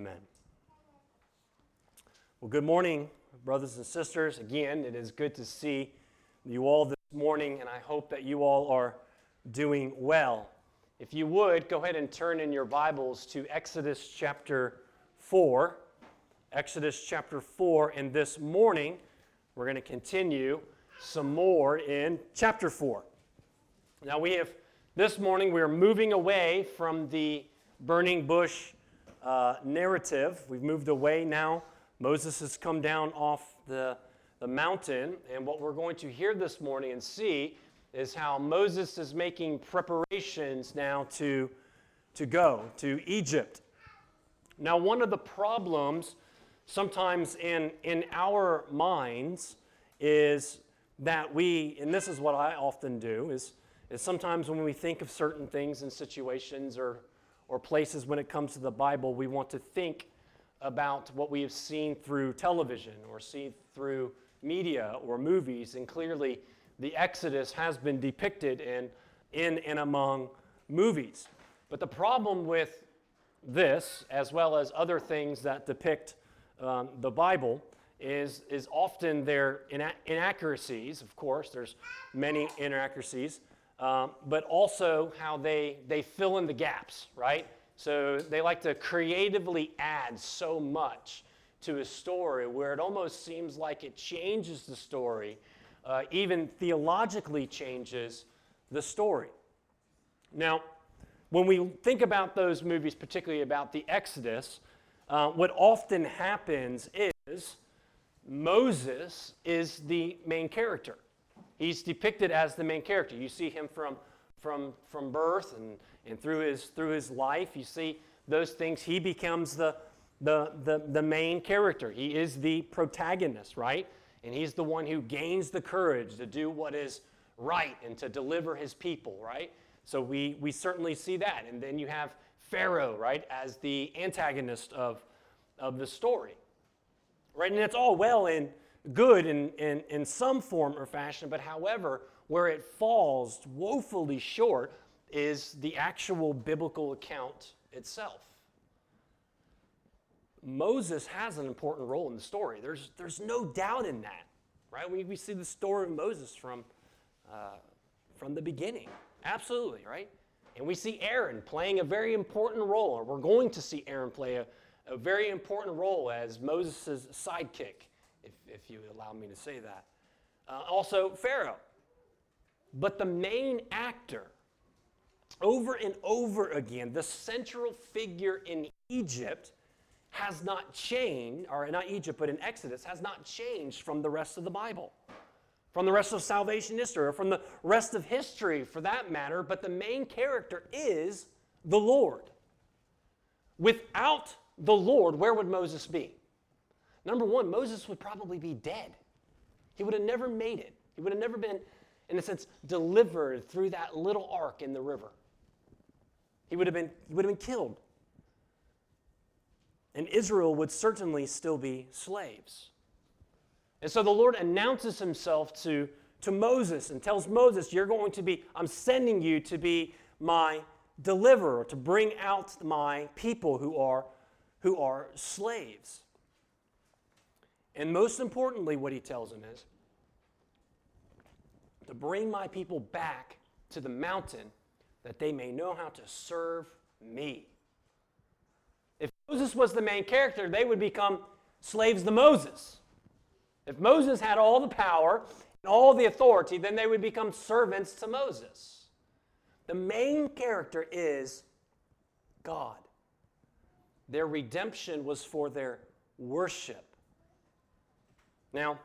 Amen. Well, good morning, brothers and sisters. Again, it is good to see you all this morning, and I hope that you all are doing well. If you would, go ahead and turn in your Bibles to Exodus chapter 4. Exodus chapter 4, and this morning we're going to continue some more in chapter 4. Now, we have, this morning, we are moving away from the burning bush uh, narrative. We've moved away now. Moses has come down off the, the mountain, and what we're going to hear this morning and see is how Moses is making preparations now to, to go to Egypt. Now, one of the problems sometimes in, in our minds is that we, and this is what I often do, is, is sometimes when we think of certain things and situations or, or places when it comes to the Bible, we want to think about what we have seen through television or seen through media or movies. And clearly, the Exodus has been depicted in, in and among movies. But the problem with this, as well as other things that depict um, the Bible, is, is often their ina- inaccuracies. Of course, there's many inaccuracies, um, but also how they, they fill in the gaps, right? So they like to creatively add so much to a story where it almost seems like it changes the story, uh, even theologically changes the story. Now, when we think about those movies, particularly about the Exodus, uh, what often happens is Moses is the main character. He's depicted as the main character. You see him from, from, from birth and, and through, his, through his life. You see those things. He becomes the, the, the, the main character. He is the protagonist, right? And he's the one who gains the courage to do what is right and to deliver his people, right? So we, we certainly see that. And then you have Pharaoh, right, as the antagonist of, of the story right? And it's all well and good in, in, in some form or fashion, but however, where it falls woefully short is the actual biblical account itself. Moses has an important role in the story. There's, there's no doubt in that, right? We, we see the story of Moses from, uh, from the beginning. Absolutely, right? And we see Aaron playing a very important role, or we're going to see Aaron play a, a very important role as Moses' sidekick, if, if you allow me to say that. Uh, also, Pharaoh. But the main actor, over and over again, the central figure in Egypt has not changed, or not Egypt, but in Exodus, has not changed from the rest of the Bible, from the rest of salvation history, or from the rest of history for that matter. But the main character is the Lord. Without the Lord, where would Moses be? Number one, Moses would probably be dead. He would have never made it. He would have never been, in a sense, delivered through that little ark in the river. He would have been, he would have been killed. And Israel would certainly still be slaves. And so the Lord announces himself to, to Moses and tells Moses, You're going to be, I'm sending you to be my deliverer, to bring out my people who are who are slaves. And most importantly, what he tells them is to bring my people back to the mountain that they may know how to serve me. If Moses was the main character, they would become slaves to Moses. If Moses had all the power and all the authority, then they would become servants to Moses. The main character is God. Their redemption was for their worship. Now,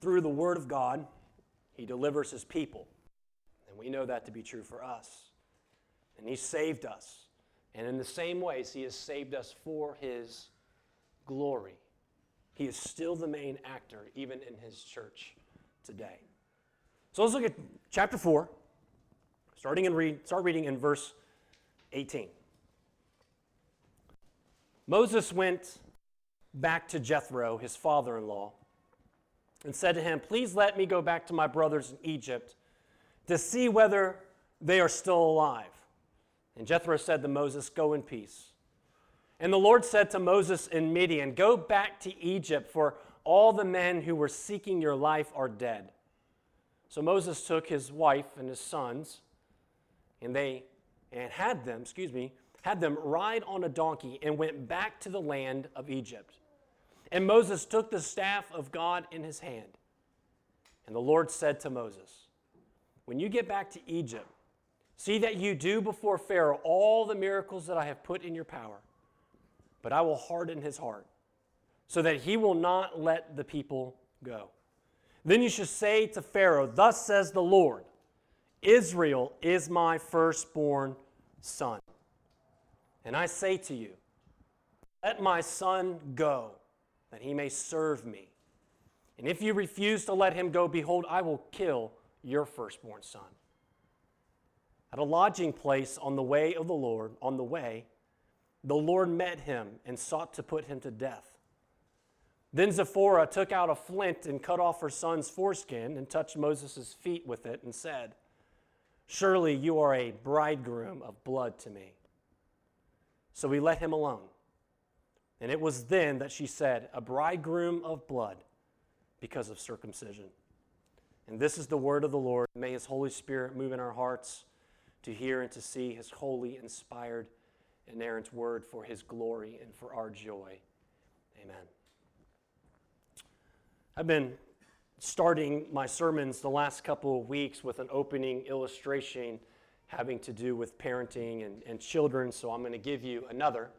through the Word of God, He delivers His people. And we know that to be true for us. And He saved us. And in the same ways, He has saved us for His glory. He is still the main actor, even in His church today. So let's look at chapter 4, starting and read, start reading in verse 18. Moses went back to Jethro, his father in law, and said to him, Please let me go back to my brothers in Egypt to see whether they are still alive. And Jethro said to Moses, Go in peace. And the Lord said to Moses in Midian, Go back to Egypt, for all the men who were seeking your life are dead. So Moses took his wife and his sons, and they and had them, excuse me, had them ride on a donkey and went back to the land of Egypt. And Moses took the staff of God in his hand. And the Lord said to Moses, When you get back to Egypt, see that you do before Pharaoh all the miracles that I have put in your power but I will harden his heart, so that he will not let the people go. Then you should say to Pharaoh, Thus says the Lord, Israel is my firstborn son. And I say to you, Let my son go, that he may serve me. And if you refuse to let him go, behold, I will kill your firstborn son. At a lodging place on the way of the Lord, on the way, the Lord met him and sought to put him to death. Then Zipporah took out a flint and cut off her son's foreskin and touched Moses' feet with it and said, Surely you are a bridegroom of blood to me. So we let him alone. And it was then that she said, A bridegroom of blood because of circumcision. And this is the word of the Lord. May his Holy Spirit move in our hearts to hear and to see his holy, inspired, inerrant word for his glory and for our joy. Amen. I've been starting my sermons the last couple of weeks with an opening illustration having to do with parenting and, and children, so I'm going to give you another.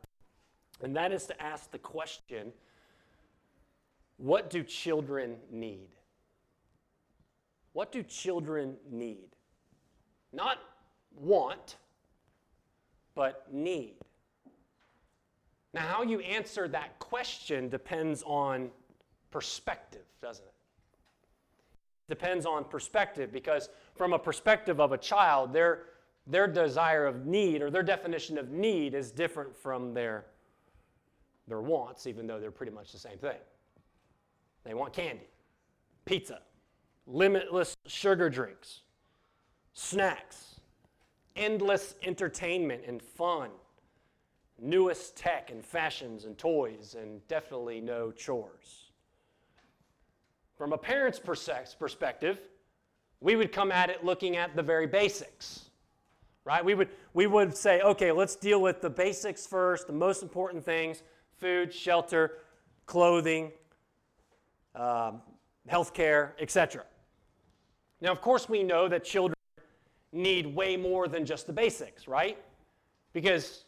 And that is to ask the question what do children need? What do children need? Not want, but need. Now, how you answer that question depends on perspective, doesn't it? Depends on perspective because, from a perspective of a child, their, their desire of need or their definition of need is different from their, their wants, even though they're pretty much the same thing. They want candy, pizza, limitless sugar drinks, snacks, endless entertainment and fun, newest tech and fashions and toys, and definitely no chores. From a parent's perspective, we would come at it looking at the very basics, right? We would, we would say, okay, let's deal with the basics first, the most important things food, shelter, clothing, um, health care, etc. Now, of course, we know that children need way more than just the basics, right? Because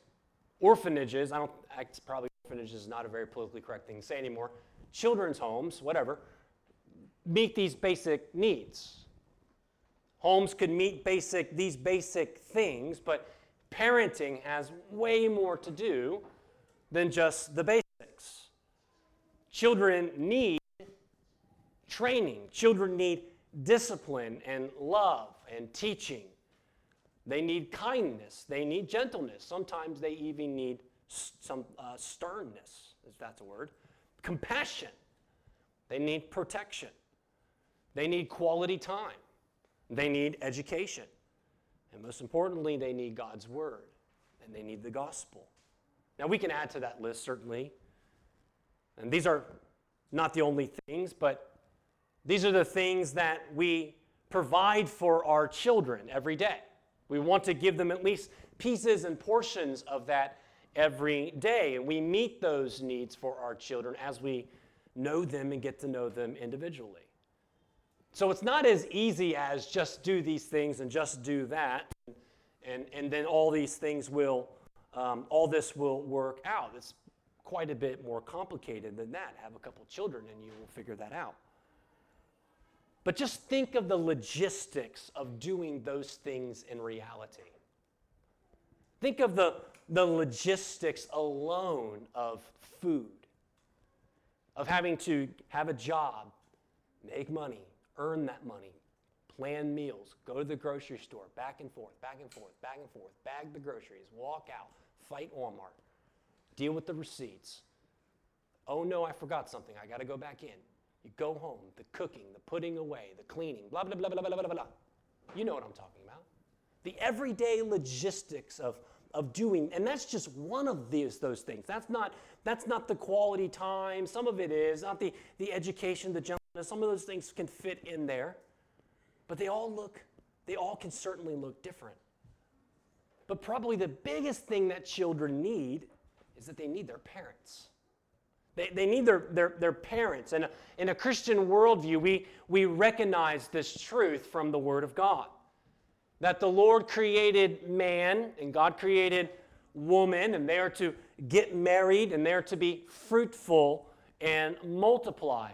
orphanages, I don't, it's probably orphanages is not a very politically correct thing to say anymore, children's homes, whatever, meet these basic needs. Homes could meet basic, these basic things, but parenting has way more to do than just the basics. Children need training, children need discipline and love and teaching. They need kindness. They need gentleness. Sometimes they even need some uh, sternness, if that's a word. Compassion. They need protection. They need quality time. They need education. And most importantly, they need God's word and they need the gospel. Now, we can add to that list, certainly. And these are not the only things, but these are the things that we provide for our children every day. We want to give them at least pieces and portions of that every day. And we meet those needs for our children as we know them and get to know them individually. So it's not as easy as just do these things and just do that, and, and then all these things will, um, all this will work out. It's quite a bit more complicated than that. Have a couple children and you will figure that out. But just think of the logistics of doing those things in reality. Think of the, the logistics alone of food, of having to have a job, make money, earn that money, plan meals, go to the grocery store, back and forth, back and forth, back and forth, bag the groceries, walk out, fight Walmart, deal with the receipts. Oh no, I forgot something. I got to go back in. You go home, the cooking, the putting away, the cleaning, blah, blah, blah, blah, blah, blah, blah. You know what I'm talking about. The everyday logistics of, of doing and that's just one of these those things that's not that's not the quality time some of it is not the the education the gentleness some of those things can fit in there but they all look they all can certainly look different but probably the biggest thing that children need is that they need their parents they, they need their, their, their parents. And in a Christian worldview, we, we recognize this truth from the Word of God that the Lord created man and God created woman, and they are to get married and they are to be fruitful and multiply.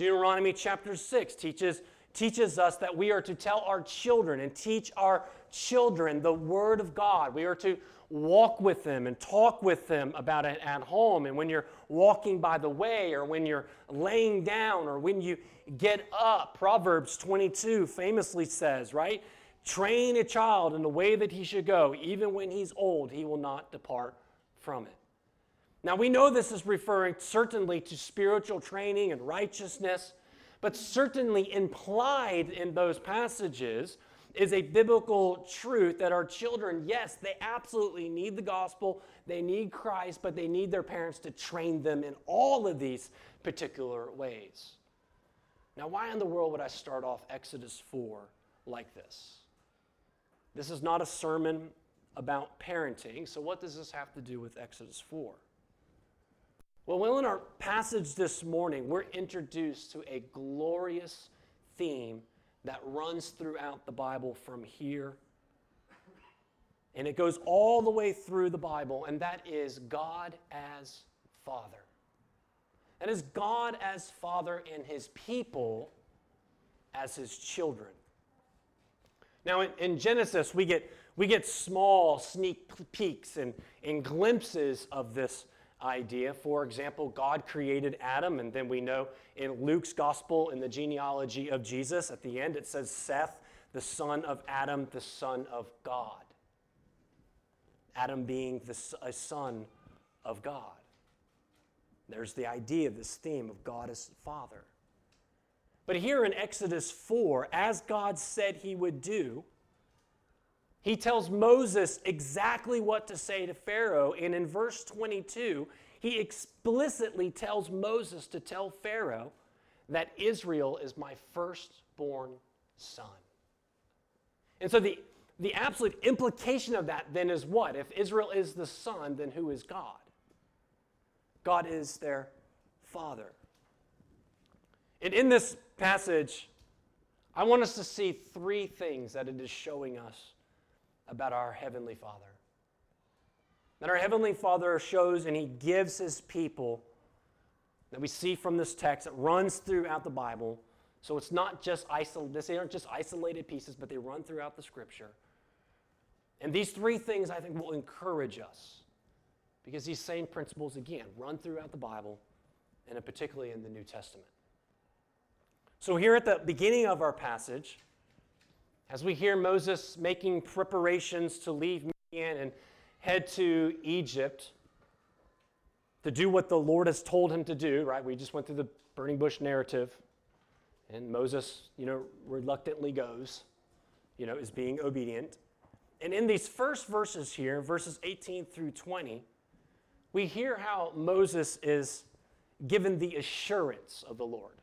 Deuteronomy chapter 6 teaches, teaches us that we are to tell our children and teach our children the Word of God. We are to walk with them and talk with them about it at home and when you're walking by the way or when you're laying down or when you get up. Proverbs 22 famously says, right? Train a child in the way that he should go. Even when he's old, he will not depart from it. Now, we know this is referring certainly to spiritual training and righteousness, but certainly implied in those passages is a biblical truth that our children, yes, they absolutely need the gospel, they need Christ, but they need their parents to train them in all of these particular ways. Now, why in the world would I start off Exodus 4 like this? This is not a sermon about parenting, so what does this have to do with Exodus 4? Well, in our passage this morning, we're introduced to a glorious theme that runs throughout the Bible from here. And it goes all the way through the Bible, and that is God as Father. That is God as Father and His people as His children. Now, in, in Genesis, we get, we get small sneak peeks and, and glimpses of this idea. For example, God created Adam, and then we know in Luke's gospel, in the genealogy of Jesus, at the end it says Seth, the son of Adam, the son of God. Adam being the, a son of God. There's the idea of this theme of God as Father. But here in Exodus 4, as God said he would do, he tells Moses exactly what to say to Pharaoh. And in verse 22, he explicitly tells Moses to tell Pharaoh that Israel is my firstborn son. And so the, the absolute implication of that then is what? If Israel is the son, then who is God? God is their father. And in this passage, I want us to see three things that it is showing us about our Heavenly Father. That our Heavenly Father shows and He gives His people that we see from this text that runs throughout the Bible. So it's not just isolated, they aren't just isolated pieces, but they run throughout the Scripture. And these three things I think will encourage us because these same principles, again, run throughout the Bible and particularly in the New Testament. So, here at the beginning of our passage, as we hear Moses making preparations to leave Midian and head to Egypt to do what the Lord has told him to do, right? We just went through the burning bush narrative. And Moses, you know, reluctantly goes, you know, is being obedient. And in these first verses here, verses 18 through 20, we hear how Moses is given the assurance of the Lord.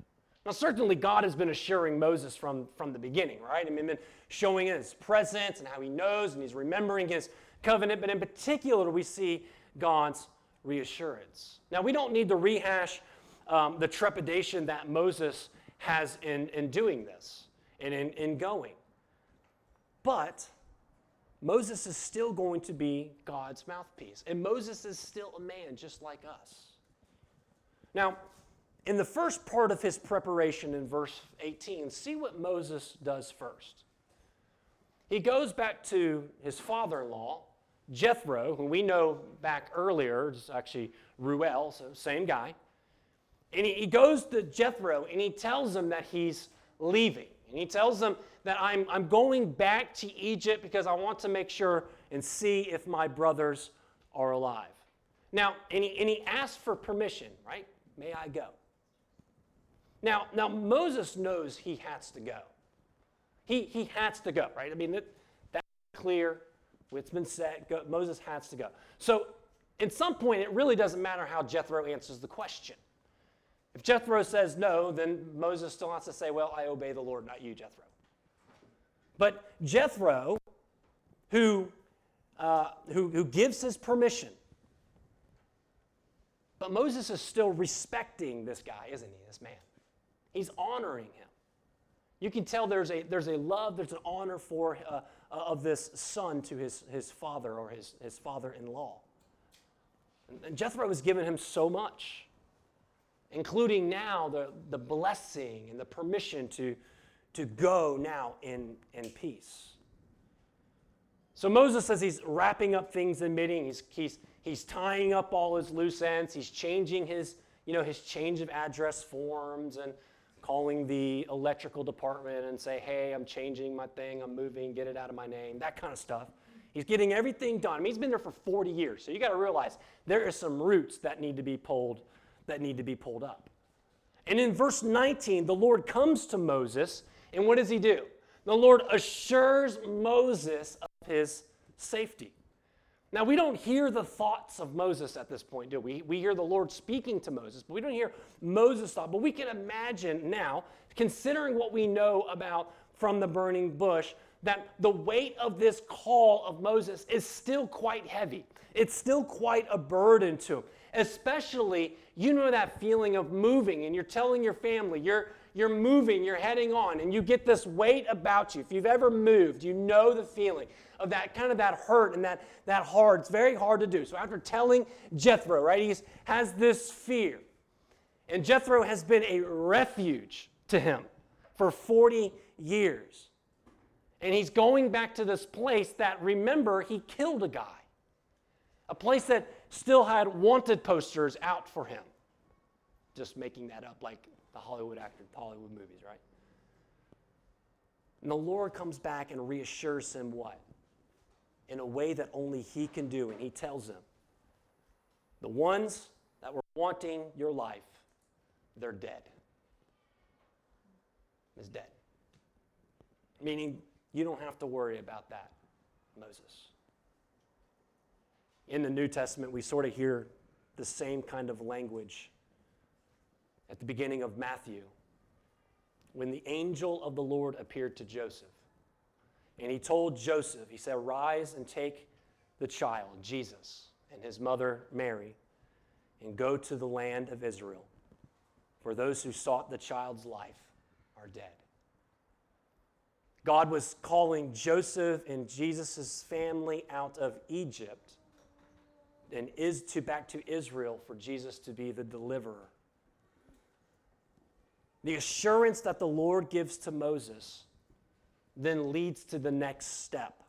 Now, certainly, God has been assuring Moses from, from the beginning, right? I mean, been showing his presence and how he knows and he's remembering his covenant, but in particular, we see God's reassurance. Now, we don't need to rehash um, the trepidation that Moses has in, in doing this and in, in going. But Moses is still going to be God's mouthpiece, and Moses is still a man just like us. Now, in the first part of his preparation in verse 18, see what Moses does first. He goes back to his father in law, Jethro, who we know back earlier, is actually Reuel, so same guy. And he, he goes to Jethro and he tells him that he's leaving. And he tells him that I'm, I'm going back to Egypt because I want to make sure and see if my brothers are alive. Now, and he, and he asks for permission, right? May I go? Now, now Moses knows he has to go. He, he has to go, right? I mean, that, that's clear It's been said, go, Moses has to go. So, at some point, it really doesn't matter how Jethro answers the question. If Jethro says no, then Moses still has to say, Well, I obey the Lord, not you, Jethro. But Jethro, who, uh, who, who gives his permission, but Moses is still respecting this guy, isn't he, this man? He's honoring him. You can tell there's a, there's a love, there's an honor for, uh, uh of this son to his, his father or his, his father in law. And Jethro has given him so much, including now the, the blessing and the permission to, to go now in, in peace. So Moses, says he's wrapping up things in Midian, he's, he's, he's tying up all his loose ends, he's changing his, you know, his change of address forms and calling the electrical department and say, hey, I'm changing my thing, I'm moving, get it out of my name, that kind of stuff. He's getting everything done. I mean, he's been there for 40 years. So you got to realize there are some roots that need to be pulled that need to be pulled up. And in verse 19, the Lord comes to Moses, and what does he do? The Lord assures Moses of his safety. Now, we don't hear the thoughts of Moses at this point, do we? We hear the Lord speaking to Moses, but we don't hear Moses' thought. But we can imagine now, considering what we know about from the burning bush, that the weight of this call of Moses is still quite heavy. It's still quite a burden to him. Especially, you know that feeling of moving and you're telling your family, you're, you're moving, you're heading on, and you get this weight about you. If you've ever moved, you know the feeling of that kind of that hurt and that, that hard. It's very hard to do. So after telling Jethro, right, he has this fear. And Jethro has been a refuge to him for 40 years. And he's going back to this place that, remember, he killed a guy. A place that still had wanted posters out for him. Just making that up like the Hollywood actor, Hollywood movies, right? And the Lord comes back and reassures him what? In a way that only he can do. And he tells them, the ones that were wanting your life, they're dead. Is dead. Meaning you don't have to worry about that, Moses. In the New Testament, we sort of hear the same kind of language at the beginning of Matthew when the angel of the Lord appeared to Joseph. And he told Joseph, he said, Rise and take the child, Jesus, and his mother, Mary, and go to the land of Israel, for those who sought the child's life are dead. God was calling Joseph and Jesus' family out of Egypt and is to back to Israel for Jesus to be the deliverer. The assurance that the Lord gives to Moses then leads to the next step.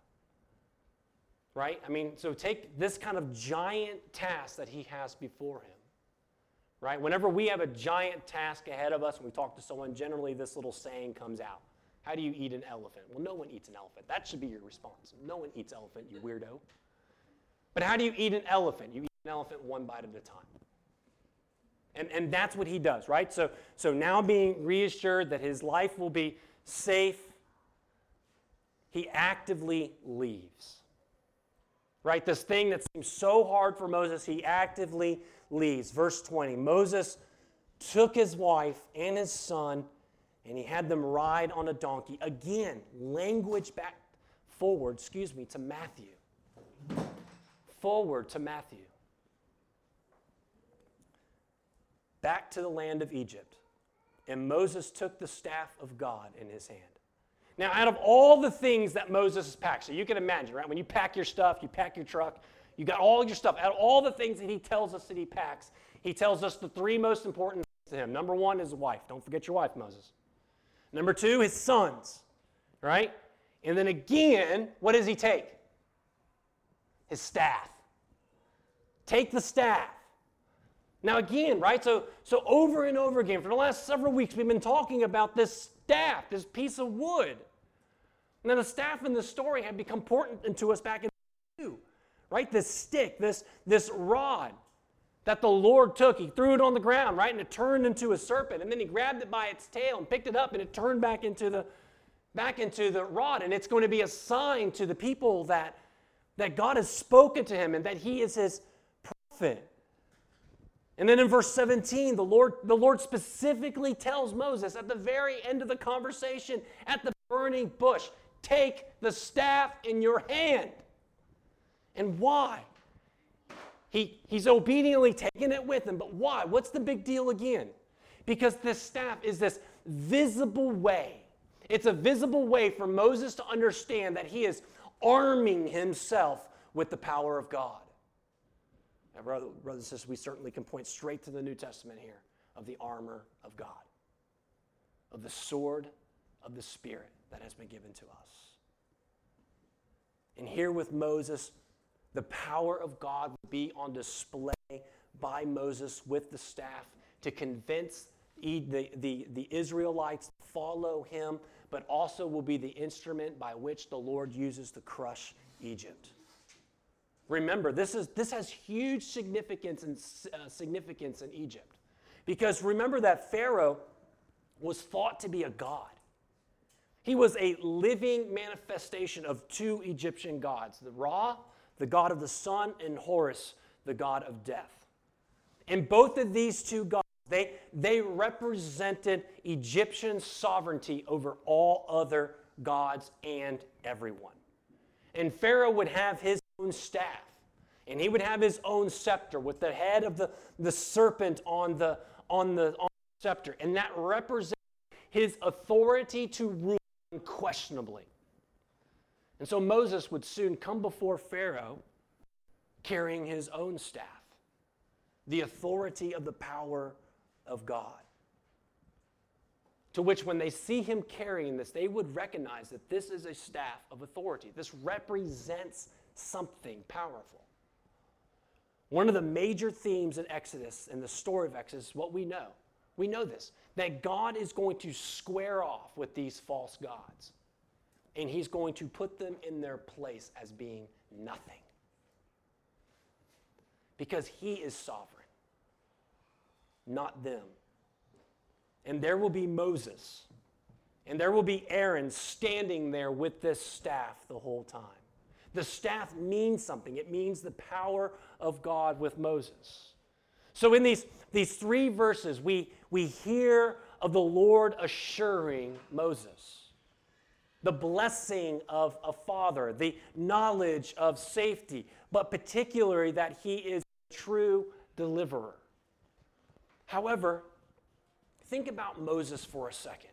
Right? I mean, so take this kind of giant task that he has before him. Right? Whenever we have a giant task ahead of us and we talk to someone, generally this little saying comes out how do you eat an elephant? Well, no one eats an elephant. That should be your response. No one eats elephant, you weirdo. But how do you eat an elephant? You eat an elephant one bite at a time. And, and that's what he does, right? So, so now being reassured that his life will be safe, he actively leaves. Right? This thing that seems so hard for Moses, he actively leaves. Verse 20 Moses took his wife and his son and he had them ride on a donkey. Again, language back forward, excuse me, to Matthew. Forward to Matthew. Back to the land of Egypt. And Moses took the staff of God in his hand. Now, out of all the things that Moses has packed, so you can imagine, right? When you pack your stuff, you pack your truck, you got all your stuff. Out of all the things that he tells us that he packs, he tells us the three most important things to him. Number one is wife. Don't forget your wife, Moses. Number two, his sons, right? And then again, what does he take? His staff. Take the staff. Now again, right? So so over and over again for the last several weeks we've been talking about this staff, this piece of wood. Now the staff in the story had become important to us back in two, right? This stick, this this rod that the Lord took. He threw it on the ground, right? And it turned into a serpent. And then he grabbed it by its tail and picked it up and it turned back into the back into the rod. And it's going to be a sign to the people that that God has spoken to him and that he is his prophet. And then in verse 17, the Lord, the Lord specifically tells Moses at the very end of the conversation at the burning bush, take the staff in your hand. And why? He, he's obediently taking it with him, but why? What's the big deal again? Because this staff is this visible way. It's a visible way for Moses to understand that he is arming himself with the power of God. Now, brother, and sisters, we certainly can point straight to the New Testament here of the armor of God, of the sword of the Spirit that has been given to us. And here with Moses, the power of God will be on display by Moses with the staff to convince the, the, the Israelites to follow him, but also will be the instrument by which the Lord uses to crush Egypt. Remember, this, is, this has huge significance, and, uh, significance in Egypt. Because remember that Pharaoh was thought to be a god. He was a living manifestation of two Egyptian gods the Ra, the god of the sun, and Horus, the god of death. And both of these two gods, they, they represented Egyptian sovereignty over all other gods and everyone. And Pharaoh would have his own staff. And he would have his own scepter with the head of the, the serpent on the, on, the, on the scepter. And that represents his authority to rule unquestionably. And so Moses would soon come before Pharaoh carrying his own staff, the authority of the power of God. To which, when they see him carrying this, they would recognize that this is a staff of authority. This represents something powerful. One of the major themes in Exodus, in the story of Exodus, what we know. We know this that God is going to square off with these false gods, and He's going to put them in their place as being nothing. Because He is sovereign, not them. And there will be Moses, and there will be Aaron standing there with this staff the whole time. The staff means something, it means the power of God with Moses. So, in these, these three verses, we, we hear of the Lord assuring Moses the blessing of a father, the knowledge of safety, but particularly that he is a true deliverer. However, think about Moses for a second.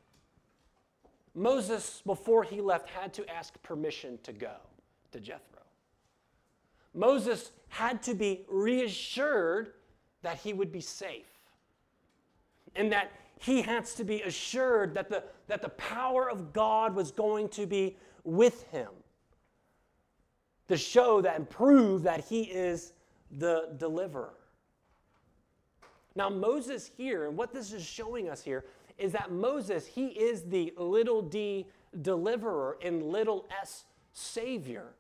Moses, before he left, had to ask permission to go to Jethro. Moses had to be reassured that he would be safe and that he has to be assured that the, that the power of God was going to be with him to show that and prove that he is the deliverer. Now, Moses here, and what this is showing us here, is that Moses, he is the little d deliverer and little s savior,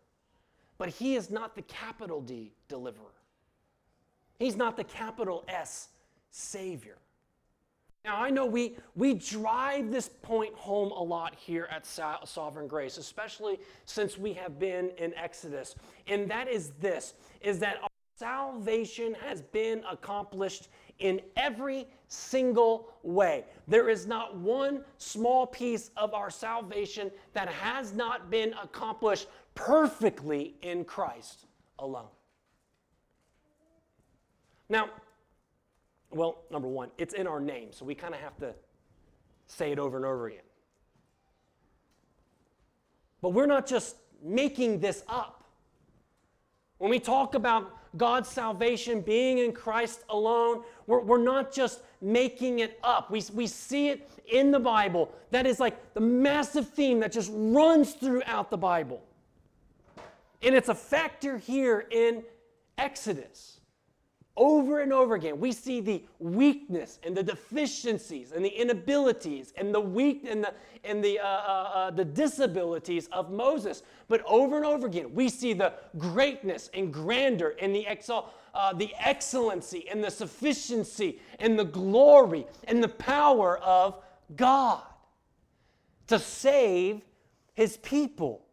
but he is not the capital D deliverer. He's not the capital S savior. Now, I know we, we drive this point home a lot here at Sovereign Grace, especially since we have been in Exodus. And that is this, is that our salvation has been accomplished in every single way. There is not one small piece of our salvation that has not been accomplished perfectly in Christ alone. Now, well, number one, it's in our name, so we kind of have to say it over and over again. But we're not just making this up. When we talk about God's salvation being in Christ alone, we're, we're not just making it up. We, we see it in the Bible. That is like the massive theme that just runs throughout the Bible. And it's a factor here in Exodus. Over and over again, we see the weakness and the deficiencies and the inabilities and the weak and the and the uh, uh, uh, the disabilities of Moses. But over and over again, we see the greatness and grandeur and the excel, uh, the excellency and the sufficiency and the glory and the power of God to save His people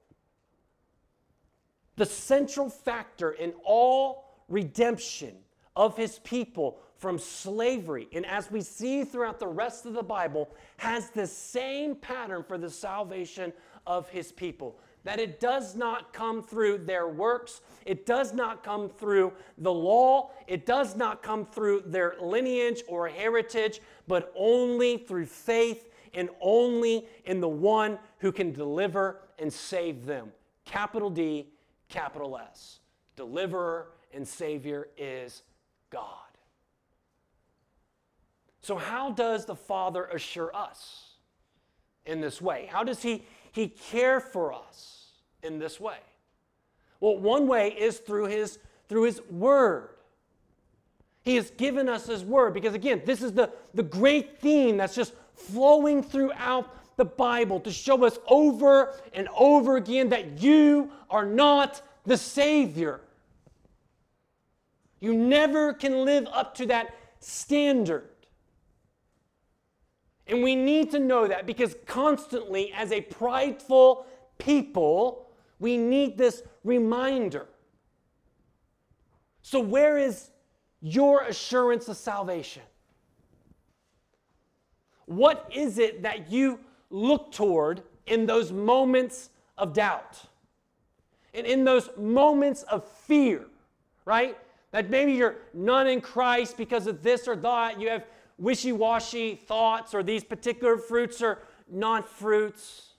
the central factor in all redemption of his people from slavery, and as we see throughout the rest of the Bible, has the same pattern for the salvation of his people. That it does not come through their works, it does not come through the law, it does not come through their lineage or heritage, but only through faith and only in the one who can deliver and save them. Capital D, capital S. Deliverer and Savior is God. So, how does the Father assure us in this way? How does He, he care for us in this way? Well, one way is through His, through his Word. He has given us His Word because, again, this is the, the great theme that's just flowing throughout the Bible to show us over and over again that you are not the Savior. You never can live up to that standard. And we need to know that because constantly, as a prideful people, we need this reminder. So, where is your assurance of salvation? What is it that you look toward in those moments of doubt? And in those moments of fear, right? That maybe you're none in Christ because of this or that. You have wishy washy thoughts, or these particular fruits are not fruits.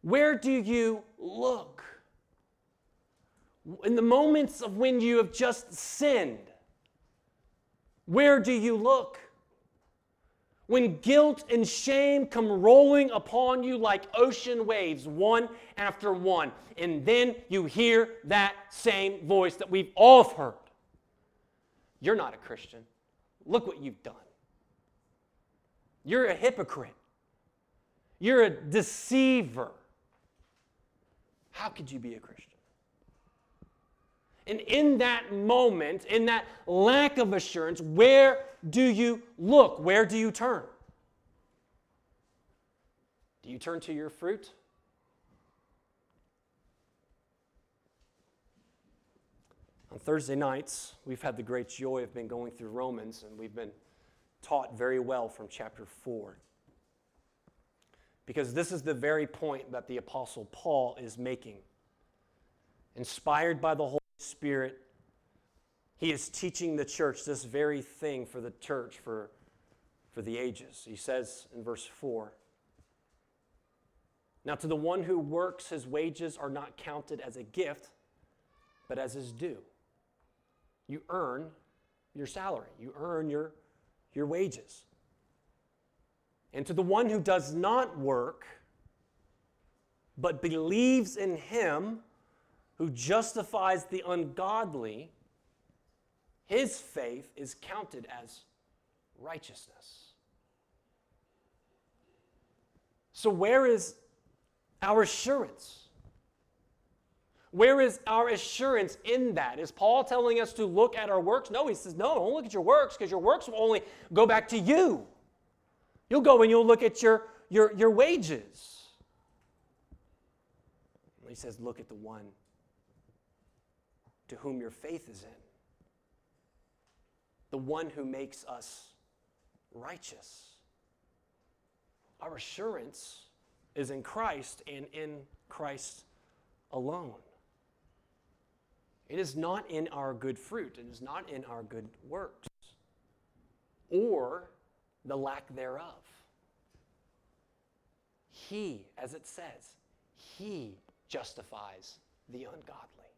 Where do you look? In the moments of when you have just sinned, where do you look? When guilt and shame come rolling upon you like ocean waves, one after one. And then you hear that same voice that we've all heard You're not a Christian. Look what you've done. You're a hypocrite. You're a deceiver. How could you be a Christian? And in that moment, in that lack of assurance, where do you look? Where do you turn? Do you turn to your fruit? On Thursday nights, we've had the great joy of being going through Romans, and we've been taught very well from chapter 4. Because this is the very point that the Apostle Paul is making. Inspired by the Holy Spirit, he is teaching the church this very thing for the church for, for the ages. He says in verse 4 Now, to the one who works, his wages are not counted as a gift, but as his due. You earn your salary, you earn your, your wages. And to the one who does not work, but believes in him who justifies the ungodly, his faith is counted as righteousness. So, where is our assurance? Where is our assurance in that? Is Paul telling us to look at our works? No, he says, no, don't look at your works because your works will only go back to you. You'll go and you'll look at your, your, your wages. He says, look at the one to whom your faith is in, the one who makes us righteous. Our assurance is in Christ and in Christ alone. It is not in our good fruit, it is not in our good works or the lack thereof. He, as it says, He justifies the ungodly.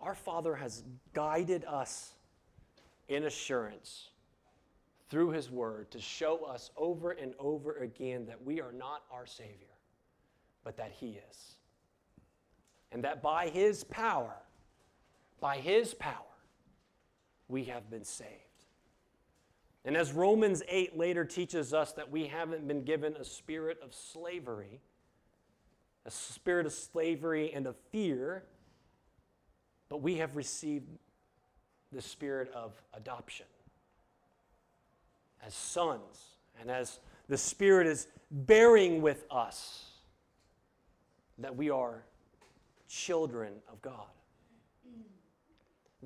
Our Father has guided us in assurance through His Word to show us over and over again that we are not our Savior, but that He is. And that by His power, by His power, we have been saved. And as Romans 8 later teaches us that we haven't been given a spirit of slavery, a spirit of slavery and of fear, but we have received the spirit of adoption as sons, and as the Spirit is bearing with us, that we are children of God.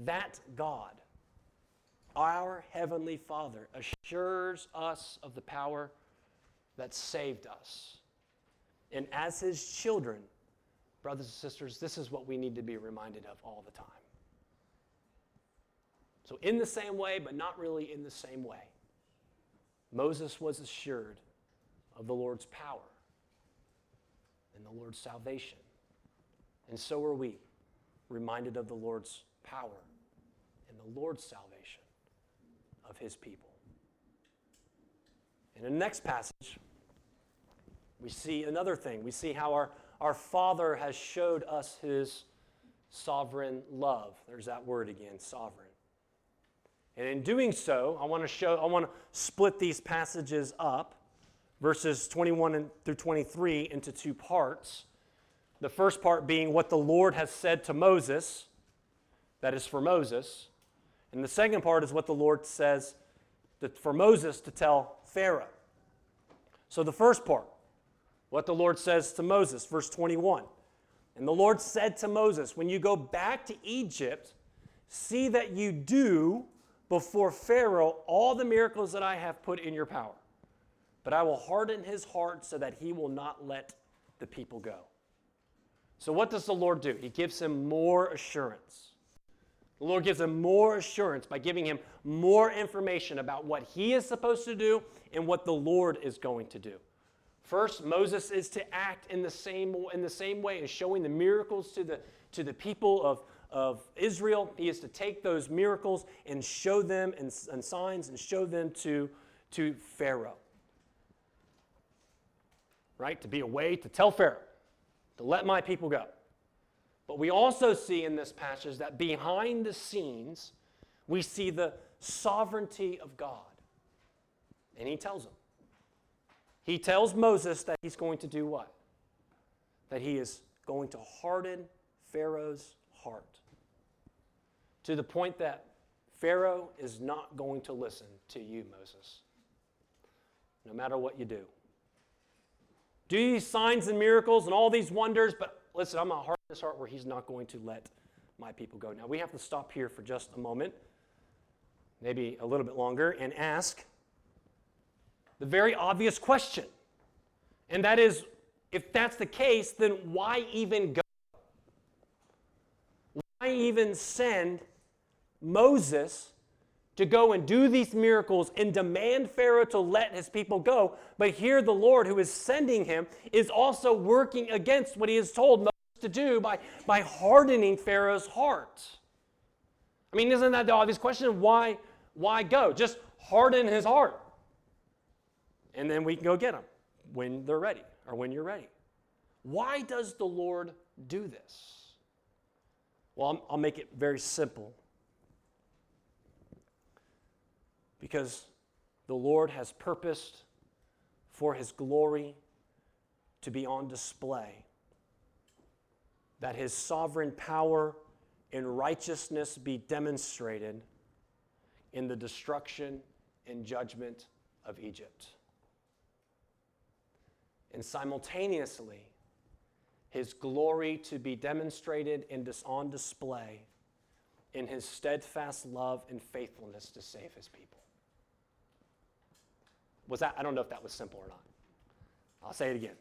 That God, our Heavenly Father, assures us of the power that saved us. And as His children, brothers and sisters, this is what we need to be reminded of all the time. So, in the same way, but not really in the same way, Moses was assured of the Lord's power and the Lord's salvation. And so are we, reminded of the Lord's power and the Lord's salvation of his people. In the next passage, we see another thing. We see how our, our Father has showed us his sovereign love. There's that word again, sovereign. And in doing so, I want to show, I want to split these passages up, verses 21 through 23, into two parts. The first part being what the Lord has said to Moses, that is for Moses. And the second part is what the Lord says for Moses to tell Pharaoh. So the first part, what the Lord says to Moses, verse 21. And the Lord said to Moses, When you go back to Egypt, see that you do before Pharaoh all the miracles that I have put in your power. But I will harden his heart so that he will not let the people go. So, what does the Lord do? He gives him more assurance. The Lord gives him more assurance by giving him more information about what he is supposed to do and what the Lord is going to do. First, Moses is to act in the same, in the same way as showing the miracles to the, to the people of, of Israel. He is to take those miracles and show them and, and signs and show them to, to Pharaoh. Right? To be a way to tell Pharaoh to let my people go. But we also see in this passage that behind the scenes, we see the sovereignty of God. And he tells them. He tells Moses that he's going to do what? That he is going to harden Pharaoh's heart to the point that Pharaoh is not going to listen to you, Moses, no matter what you do do these signs and miracles and all these wonders, but listen, I'm not hard in his heart where he's not going to let my people go. Now, we have to stop here for just a moment, maybe a little bit longer, and ask the very obvious question. And that is if that's the case, then why even go? Why even send Moses to go and do these miracles and demand Pharaoh to let his people go. But here, the Lord who is sending him is also working against what he has told Moses to do by, by hardening Pharaoh's heart. I mean, isn't that the obvious question? Why, why go? Just harden his heart. And then we can go get them when they're ready or when you're ready. Why does the Lord do this? Well, I'll make it very simple because the Lord has purposed for his glory to be on display, that his sovereign power and righteousness be demonstrated in the destruction and judgment of Egypt. And simultaneously, his glory to be demonstrated and on display in his steadfast love and faithfulness to save his people. Was that, I don't know if that was simple or not. I'll say it again.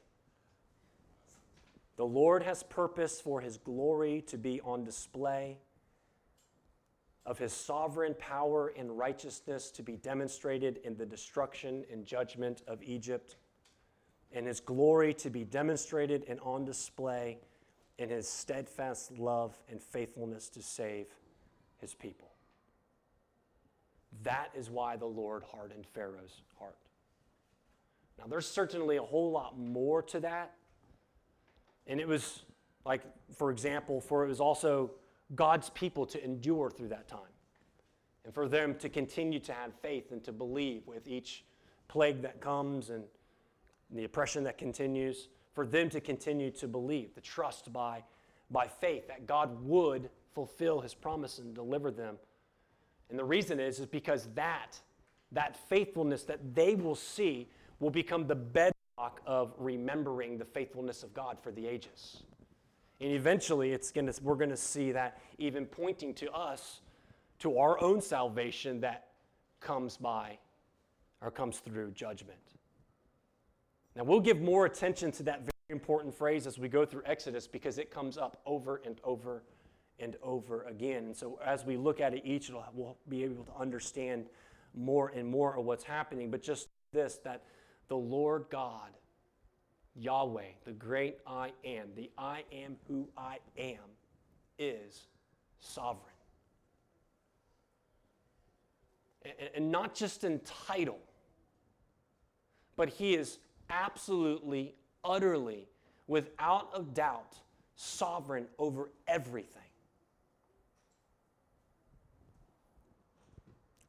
The Lord has purpose for his glory to be on display, of his sovereign power and righteousness to be demonstrated in the destruction and judgment of Egypt, and his glory to be demonstrated and on display in his steadfast love and faithfulness to save his people. That is why the Lord hardened Pharaoh's heart. Now, there's certainly a whole lot more to that. And it was like, for example, for it was also God's people to endure through that time and for them to continue to have faith and to believe with each plague that comes and the oppression that continues, for them to continue to believe, to trust by, by faith that God would fulfill his promise and deliver them. And the reason is, is because that, that faithfulness that they will see will become the bedrock of remembering the faithfulness of God for the ages. And eventually, it's gonna, we're going to see that even pointing to us, to our own salvation that comes by or comes through judgment. Now, we'll give more attention to that very important phrase as we go through Exodus because it comes up over and over and over again. And so, as we look at it each, we'll be able to understand more and more of what's happening. But just this that the Lord God, Yahweh, the great I am, the I am who I am, is sovereign. And not just in title, but he is absolutely, utterly, without a doubt, sovereign over everything.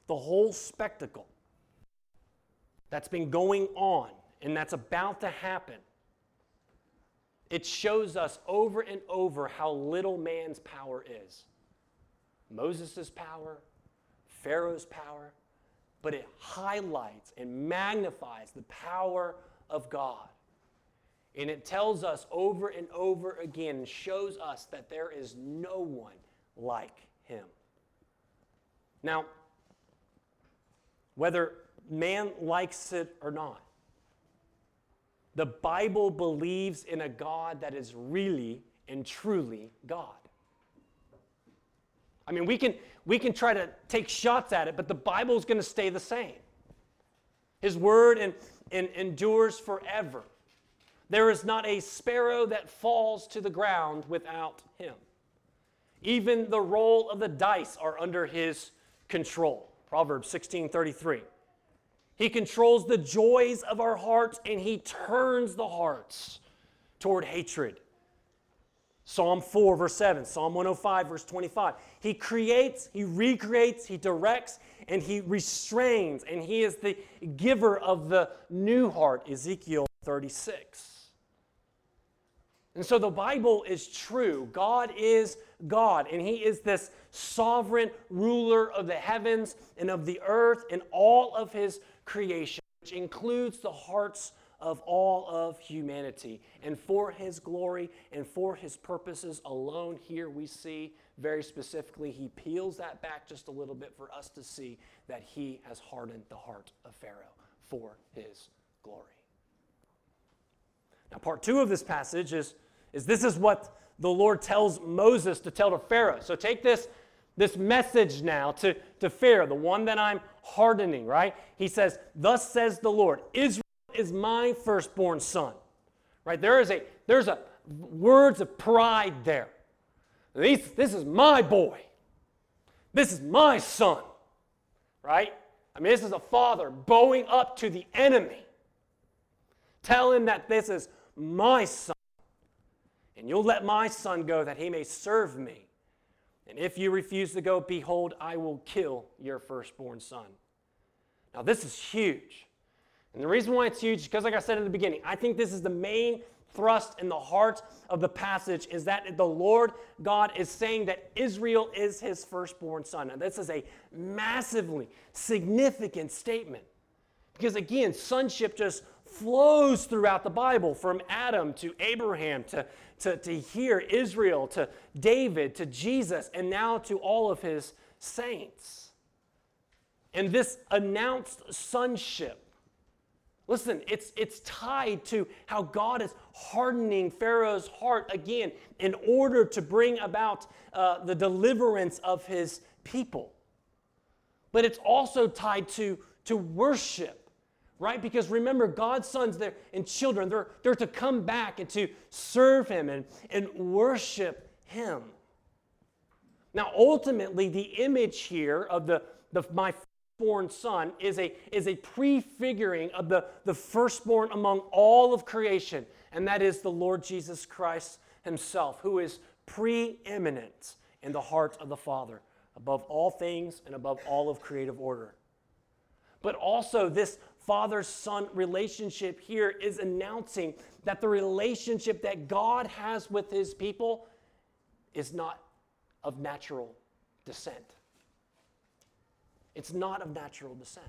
The whole spectacle that's been going on and that's about to happen, it shows us over and over how little man's power is. Moses' power, Pharaoh's power, but it highlights and magnifies the power of God. And it tells us over and over again shows us that there is no one like him. Now, whether man likes it or not, the Bible believes in a God that is really and truly God. I mean, we can, we can try to take shots at it, but the Bible is going to stay the same. His word and, and endures forever. There is not a sparrow that falls to the ground without him. Even the roll of the dice are under his control. Proverbs 16:33. He controls the joys of our hearts and he turns the hearts toward hatred. Psalm 4, verse 7, Psalm 105, verse 25. He creates, he recreates, he directs, and he restrains, and he is the giver of the new heart, Ezekiel 36. And so the Bible is true. God is God, and He is this sovereign ruler of the heavens and of the earth and all of His creation, which includes the hearts of all of humanity. And for his glory and for his purposes alone, here we see very specifically, he peels that back just a little bit for us to see that he has hardened the heart of Pharaoh for his glory. Now, part two of this passage is, is this is what the Lord tells Moses to tell to Pharaoh. So take this, this message now to, to Pharaoh, the one that I'm hardening, right? He says, Thus says the Lord, Israel is my firstborn son. Right? There is a there's a words of pride there. These, this is my boy. This is my son. Right? I mean, this is a father bowing up to the enemy, telling that this is my son. And you'll let my son go that he may serve me. And if you refuse to go, behold, I will kill your firstborn son. Now, this is huge. And the reason why it's huge is because, like I said in the beginning, I think this is the main thrust in the heart of the passage is that the Lord God is saying that Israel is his firstborn son. And this is a massively significant statement. Because again, sonship just flows throughout the Bible from Adam to Abraham to, to, to here, Israel to David to Jesus, and now to all of his saints. And this announced sonship Listen, it's, it's tied to how God is hardening Pharaoh's heart again in order to bring about uh, the deliverance of his people. But it's also tied to, to worship, right? Because remember, God's sons there and children, they're, they're to come back and to serve him and, and worship him. Now, ultimately, the image here of the, the my firstborn son is a, is a prefiguring of the, the firstborn among all of creation, and that is the Lord Jesus Christ himself, who is preeminent in the heart of the Father, above all things and above all of creative order. But also, this father son relationship here is announcing that the relationship that God has with his people is not of natural descent. It's not of natural descent.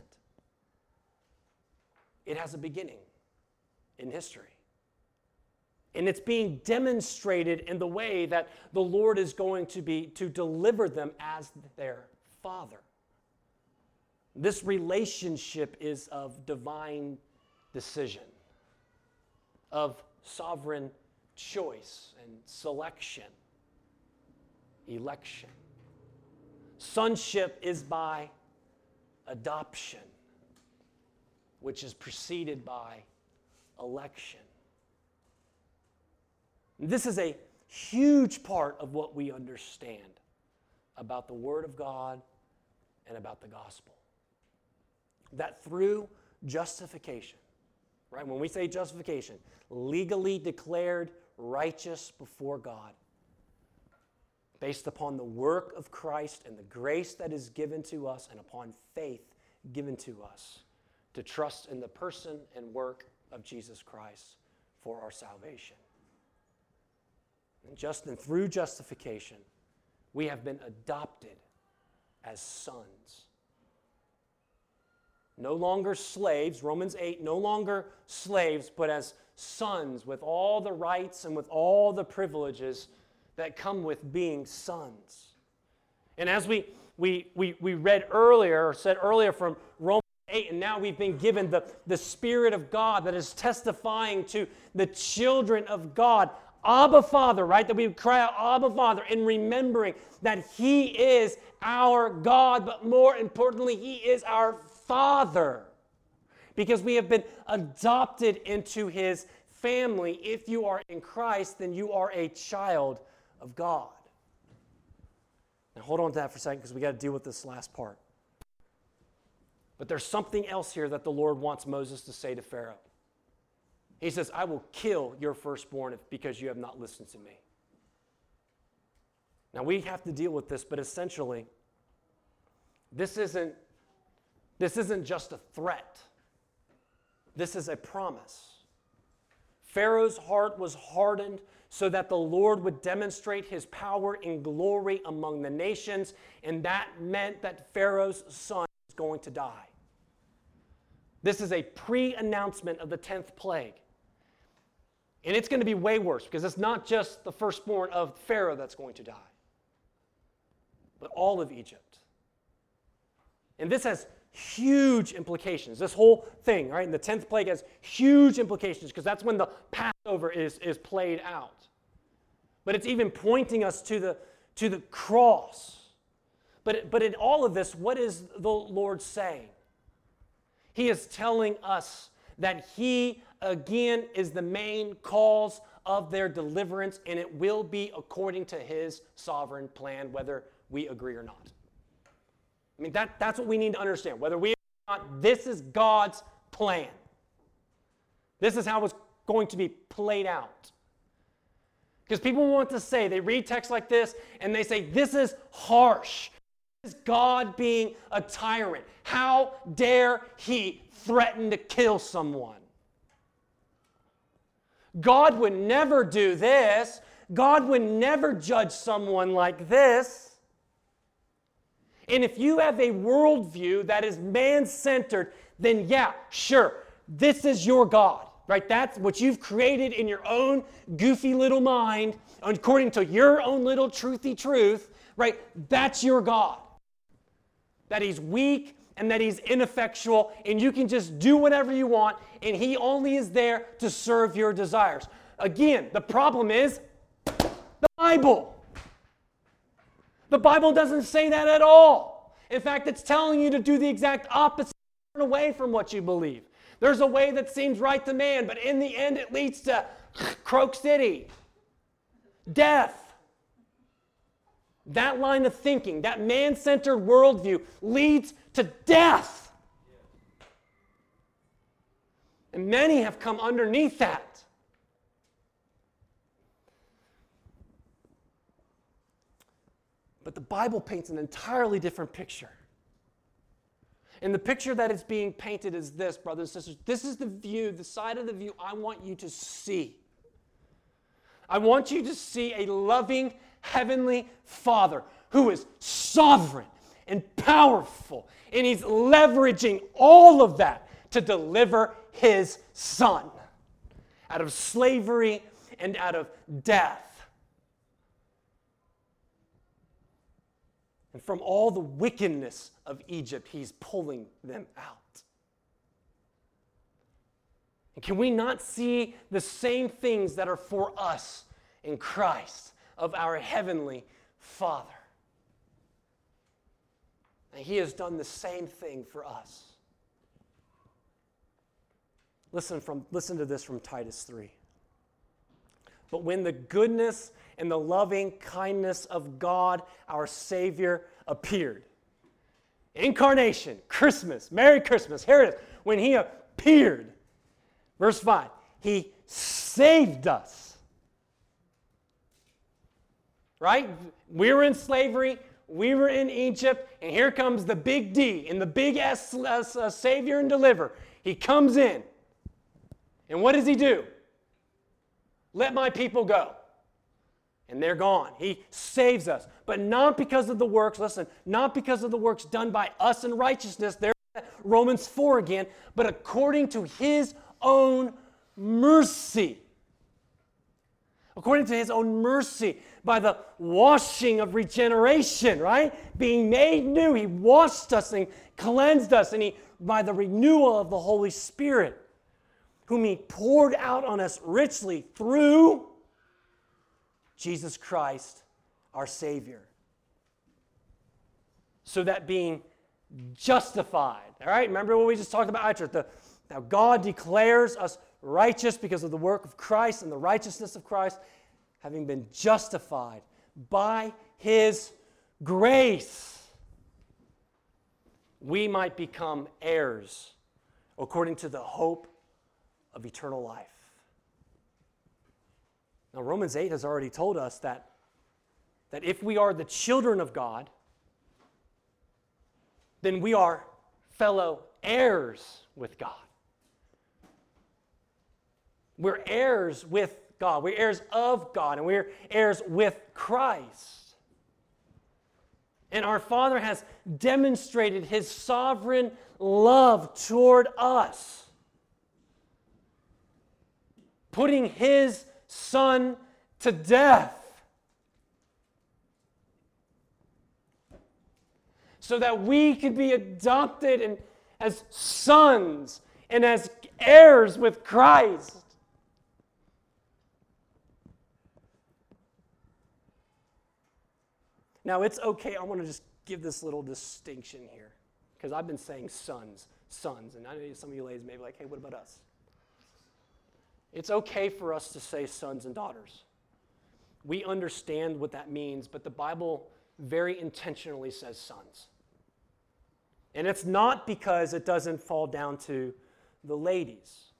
It has a beginning, in history. And it's being demonstrated in the way that the Lord is going to be to deliver them as their father. This relationship is of divine decision, of sovereign choice and selection, election. Sonship is by adoption, which is preceded by election. This is a huge part of what we understand about the Word of God and about the gospel. That through justification, right? When we say justification, legally declared righteous before God, based upon the work of Christ and the grace that is given to us, and upon faith given to us to trust in the person and work of Jesus Christ for our salvation. And just and through justification, we have been adopted as sons. No longer slaves, Romans 8, no longer slaves, but as sons with all the rights and with all the privileges that come with being sons. And as we, we, we, we read earlier, or said earlier from Romans 8, and now we've been given the, the Spirit of God that is testifying to the children of God. Abba Father, right? That we cry out, Abba Father, in remembering that He is our God, but more importantly, He is our Father. Because we have been adopted into His family. If you are in Christ, then you are a child of God. Now, hold on to that for a second because we got to deal with this last part. But there's something else here that the Lord wants Moses to say to Pharaoh. He says, I will kill your firstborn because you have not listened to me. Now we have to deal with this, but essentially, this isn't, this isn't just a threat. This is a promise. Pharaoh's heart was hardened so that the Lord would demonstrate his power and glory among the nations, and that meant that Pharaoh's son was going to die. This is a pre announcement of the 10th plague. And it's going to be way worse because it's not just the firstborn of Pharaoh that's going to die, but all of Egypt. And this has huge implications. This whole thing, right? And the 10th plague has huge implications because that's when the Passover is, is played out. But it's even pointing us to the, to the cross. But, but in all of this, what is the Lord saying? He is telling us that He again is the main cause of their deliverance, and it will be according to his sovereign plan, whether we agree or not. I mean, that, that's what we need to understand. Whether we or not, this is God's plan. This is how it's going to be played out. Because people want to say, they read texts like this and they say, this is harsh. This is God being a tyrant. How dare he threaten to kill someone? God would never do this. God would never judge someone like this. And if you have a worldview that is man centered, then yeah, sure, this is your God, right? That's what you've created in your own goofy little mind, according to your own little truthy truth, right? That's your God. That he's weak and that he's ineffectual and you can just do whatever you want and he only is there to serve your desires. Again, the problem is the Bible. The Bible doesn't say that at all. In fact, it's telling you to do the exact opposite, turn away from what you believe. There's a way that seems right to man, but in the end, it leads to Croak City, death. That line of thinking, that man centered worldview, leads to death. And many have come underneath that. But the Bible paints an entirely different picture. And the picture that is being painted is this, brothers and sisters. This is the view, the side of the view I want you to see. I want you to see a loving heavenly Father who is sovereign and powerful, and He's leveraging all of that to deliver His Son. out of slavery, and out of death. And from all the wickedness of Egypt, he's pulling them out. And can we not see the same things that are for us in Christ of our heavenly Father? And he has done the same thing for us. Listen, from, listen to this from Titus 3. But when the goodness and the loving kindness of God, our Savior, appeared, incarnation, Christmas, Merry Christmas, here it is. When He appeared, verse 5, He saved us. Right? We were in slavery, we were in Egypt, and here comes the big D and the big S, S uh, Savior and Deliverer. He comes in. And what does he do? Let my people go. And they're gone. He saves us. But not because of the works, listen, not because of the works done by us in righteousness. There, Romans 4 again, but according to his own mercy. According to his own mercy, by the washing of regeneration, right? Being made new. He washed us and cleansed us, and he by the renewal of the Holy Spirit whom he poured out on us richly through Jesus Christ, our Savior. So that being justified, all right? Remember what we just talked about The, now, God declares us righteous because of the work of Christ and the righteousness of Christ, having been justified by his grace, we might become heirs according to the hope of eternal life. Now, Romans 8 has already told us that, that if we are the children of God, then we are fellow heirs with God. We're heirs with God. We're heirs of God, and we're heirs with Christ. And our Father has demonstrated his sovereign love toward us putting his son to death. So that we could be adopted and as sons and as heirs with Christ. Now, it's okay. I want to just give this little distinction here because I've been saying sons, sons. And I know some of you ladies may be like, hey, what about us? It's okay for us to say sons and daughters. We understand what that means, but the Bible very intentionally says sons. And it's not because it doesn't fall down to the ladies.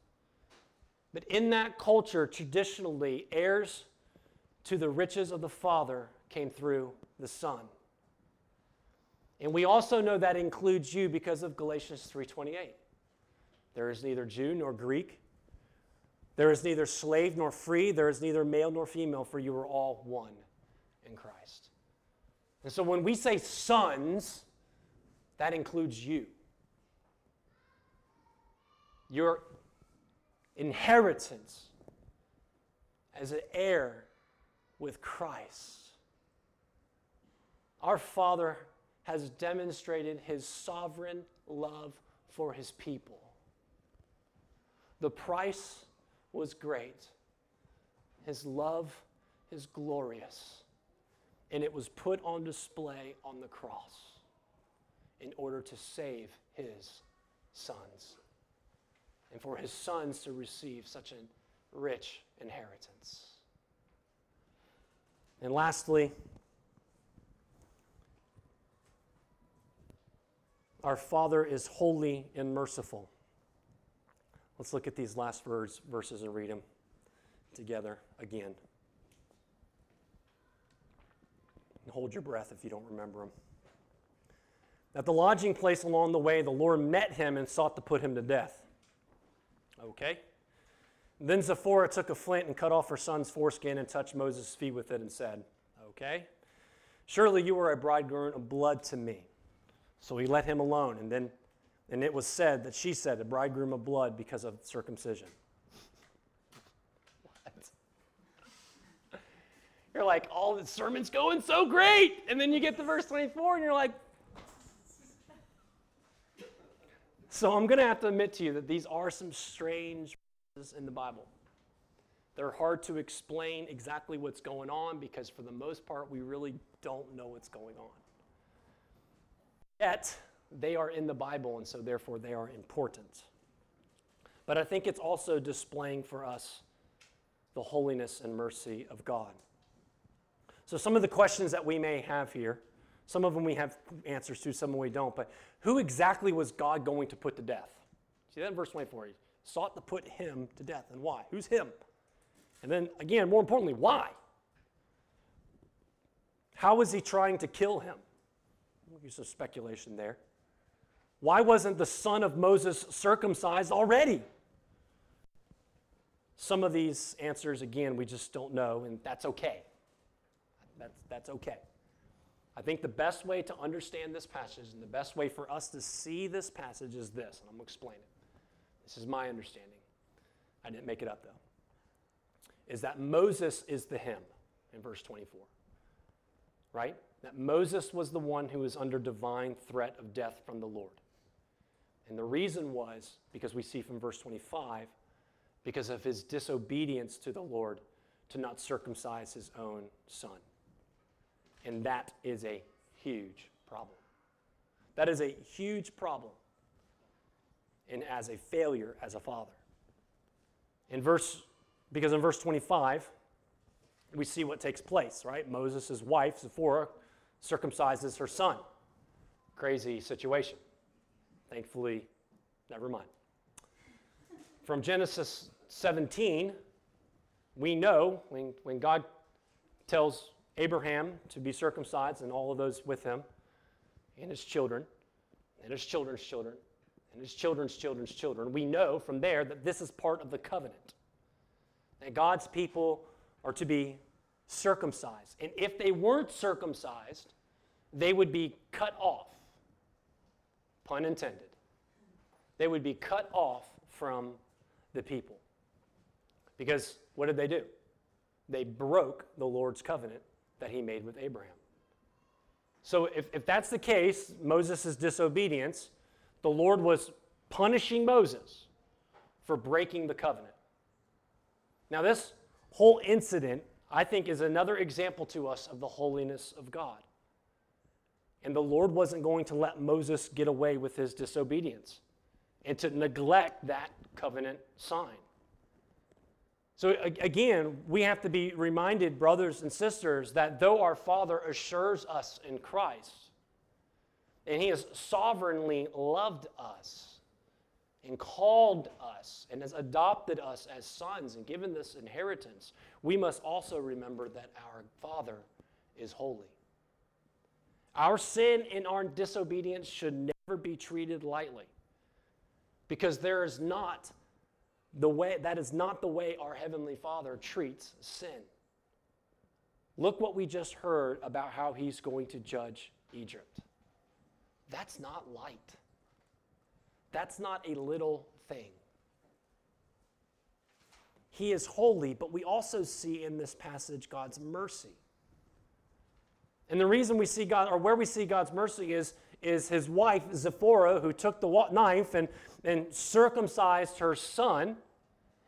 But in that culture, traditionally, heirs to the riches of the Father came through the Son. And we also know that includes you because of Galatians 3:28. There is neither Jew nor Greek, there is neither slave nor free, there is neither male nor female, for you are all one in Christ. And so when we say sons, that includes you. Your inheritance as an heir with Christ. Our Father has demonstrated his sovereign love for his people. The price was great. His love is glorious. And it was put on display on the cross in order to save his sons and for his sons to receive such a rich inheritance. And lastly, our Father is holy and merciful. Let's look at these last verse, verses and read them together again. And hold your breath if you don't remember them. At the lodging place along the way, the Lord met him and sought to put him to death. Okay? Then Zipporah took a flint and cut off her son's foreskin and touched Moses' feet with it and said, Okay? Surely you are a bridegroom of blood to me. So he let him alone. And then and it was said that she said, a bridegroom of blood because of circumcision. What? You're like, all oh, the sermon's going so great. And then you get to verse 24 and you're like, so I'm going to have to admit to you that these are some strange verses in the Bible. They're hard to explain exactly what's going on because, for the most part, we really don't know what's going on. Yet, they are in the Bible, and so therefore they are important. But I think it's also displaying for us the holiness and mercy of God. So, some of the questions that we may have here, some of them we have answers to, some of them we don't, but who exactly was God going to put to death? See that in verse 24. He sought to put him to death. And why? Who's him? And then, again, more importantly, why? How was he trying to kill him? Use some speculation there. Why wasn't the son of Moses circumcised already? Some of these answers, again, we just don't know, and that's okay. That's, that's okay. I think the best way to understand this passage and the best way for us to see this passage is this, and I'm going to explain it. This is my understanding. I didn't make it up, though. Is that Moses is the him in verse 24. Right? That Moses was the one who was under divine threat of death from the Lord. And the reason was because we see from verse 25, because of his disobedience to the Lord to not circumcise his own son. And that is a huge problem. That is a huge problem. And as a failure as a father. In verse, because in verse 25, we see what takes place, right? Moses' wife, Zipporah, circumcises her son. Crazy situation. Thankfully, never mind. From Genesis 17, we know when, when God tells Abraham to be circumcised and all of those with him, and his children, and his children's children, and his children's children's children. We know from there that this is part of the covenant. That God's people are to be circumcised. And if they weren't circumcised, they would be cut off. Pun intended. They would be cut off from the people. Because what did they do? They broke the Lord's covenant that he made with Abraham. So, if, if that's the case, Moses' disobedience, the Lord was punishing Moses for breaking the covenant. Now, this whole incident, I think, is another example to us of the holiness of God. And the Lord wasn't going to let Moses get away with his disobedience and to neglect that covenant sign. So, again, we have to be reminded, brothers and sisters, that though our Father assures us in Christ, and He has sovereignly loved us and called us and has adopted us as sons and given this inheritance, we must also remember that our Father is holy. Our sin and our disobedience should never be treated lightly because there is not the way that is not the way our heavenly Father treats sin. Look what we just heard about how he's going to judge Egypt. That's not light. That's not a little thing. He is holy, but we also see in this passage God's mercy. And the reason we see God, or where we see God's mercy, is, is his wife, Zipporah, who took the knife and, and circumcised her son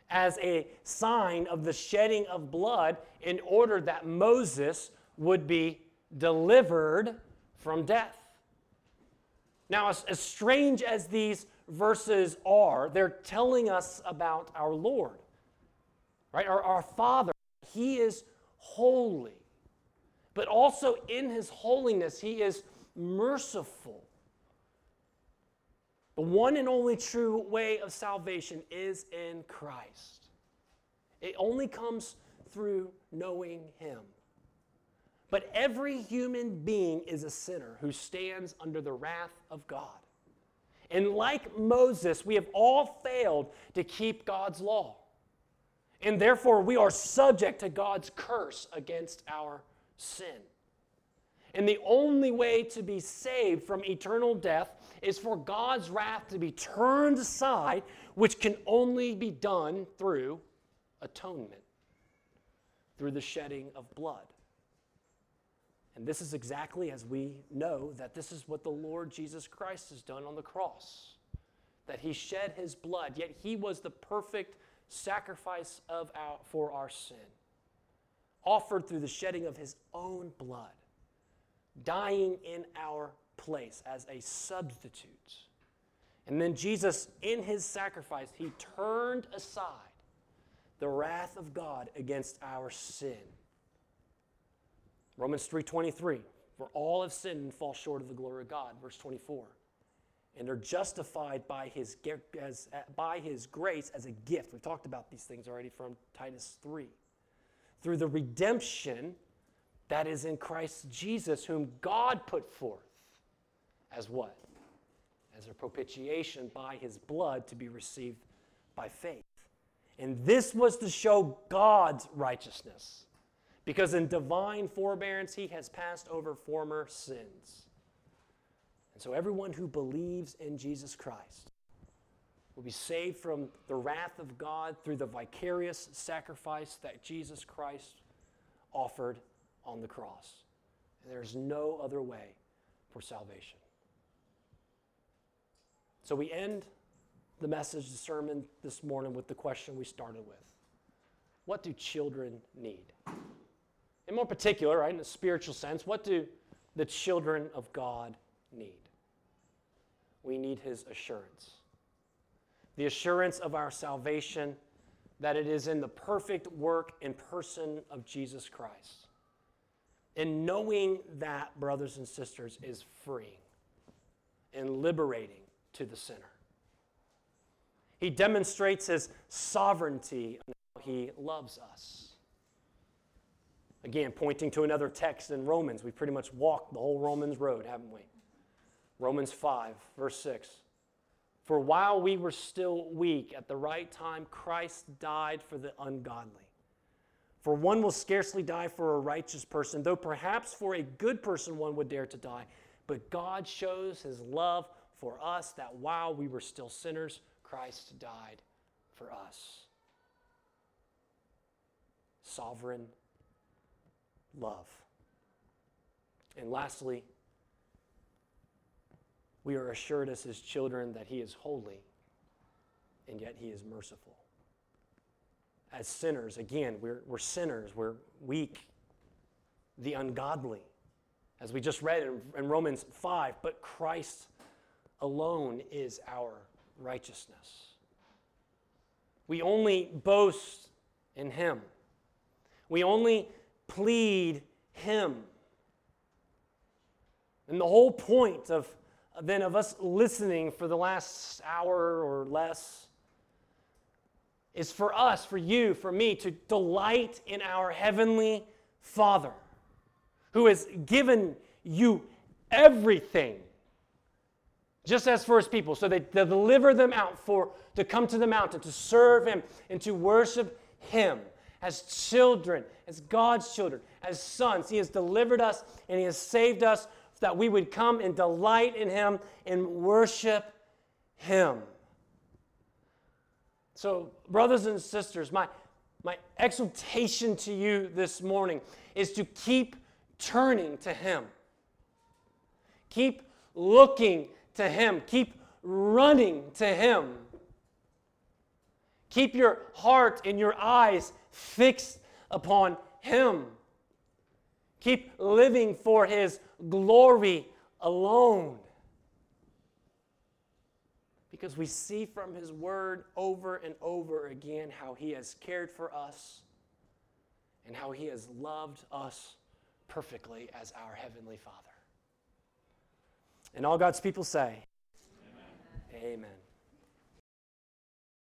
as a sign of the shedding of blood in order that Moses would be delivered from death. Now, as, as, strange as these verses are, they're telling us about our Lord, right? Our, our Father. He is holy, but also in His holiness, He is merciful. The one and only true way of salvation is in Christ. It only comes through knowing Him. But every human being is a sinner who stands under the wrath of God. And like Moses, we have all failed to keep God's law. And therefore, we are subject to God's curse against our sin. And the only way to be saved from eternal death is for God's wrath to be turned aside, which can only be done through atonement, through the shedding of blood. And this is exactly as we know that this is what the Lord Jesus Christ has done on the cross. That he shed his blood, yet he was the perfect sacrifice of our, for our sin, offered through the shedding of his own blood, dying in our place as a substitute. And then Jesus, in his sacrifice, he turned aside the wrath of God against our sin. Romans 3:23, for all have sinned and fall short of the glory of God, verse 24. And are justified by his, as, by his grace as a gift. We've talked about these things already from Titus 3. Through the redemption that is in Christ Jesus, whom God put forth as what? As a propitiation by his blood to be received by faith. And this was to show God's righteousness, because in divine forbearance he has passed over former sins. And so everyone who believes in Jesus Christ will be saved from the wrath of God through the vicarious sacrifice that Jesus Christ offered on the cross. And there's no other way for salvation. So we end the message, the sermon this morning with the question we started with What do children need? In more particular, right, in a spiritual sense, what do the children of God need? We need His assurance. The assurance of our salvation that it is in the perfect work and person of Jesus Christ. And knowing that, brothers and sisters, is freeing and liberating to the sinner. He demonstrates his sovereignty how he loves us. Again, pointing to another text in Romans. We pretty much walked the whole Romans road, haven't we? Romans 5, verse 6. For while we were still weak, at the right time, Christ died for the ungodly. For one will scarcely die for a righteous person, though perhaps for a good person one would dare to die. But God shows his love for us that while we were still sinners, Christ died for us. Sovereign love. And lastly, we are assured as his children that he is holy and yet he is merciful. As sinners, again, we're, we're sinners, we're weak, the ungodly, as we just read in, in Romans 5, but Christ alone is our righteousness. We only boast in Him. We only plead Him. And the whole point of then of us listening for the last hour or less is for us, for you, for me to delight in our heavenly Father who has given you everything just as for his people. So they deliver them out for to come to the mountain, to serve him, and to worship him as children, as God's children, as sons. He has delivered us and he has saved us that we would come and delight in him and worship him. So, brothers and sisters, my, my exhortation to you this morning is to keep turning to him. Keep looking to Him. Keep running to Him. Keep your heart and your eyes fixed upon Him. Keep living for His glory alone. Because we see from His Word over and over again how He has cared for us and how He has loved us perfectly as our Heavenly Father. And all God's people say, Amen. Amen.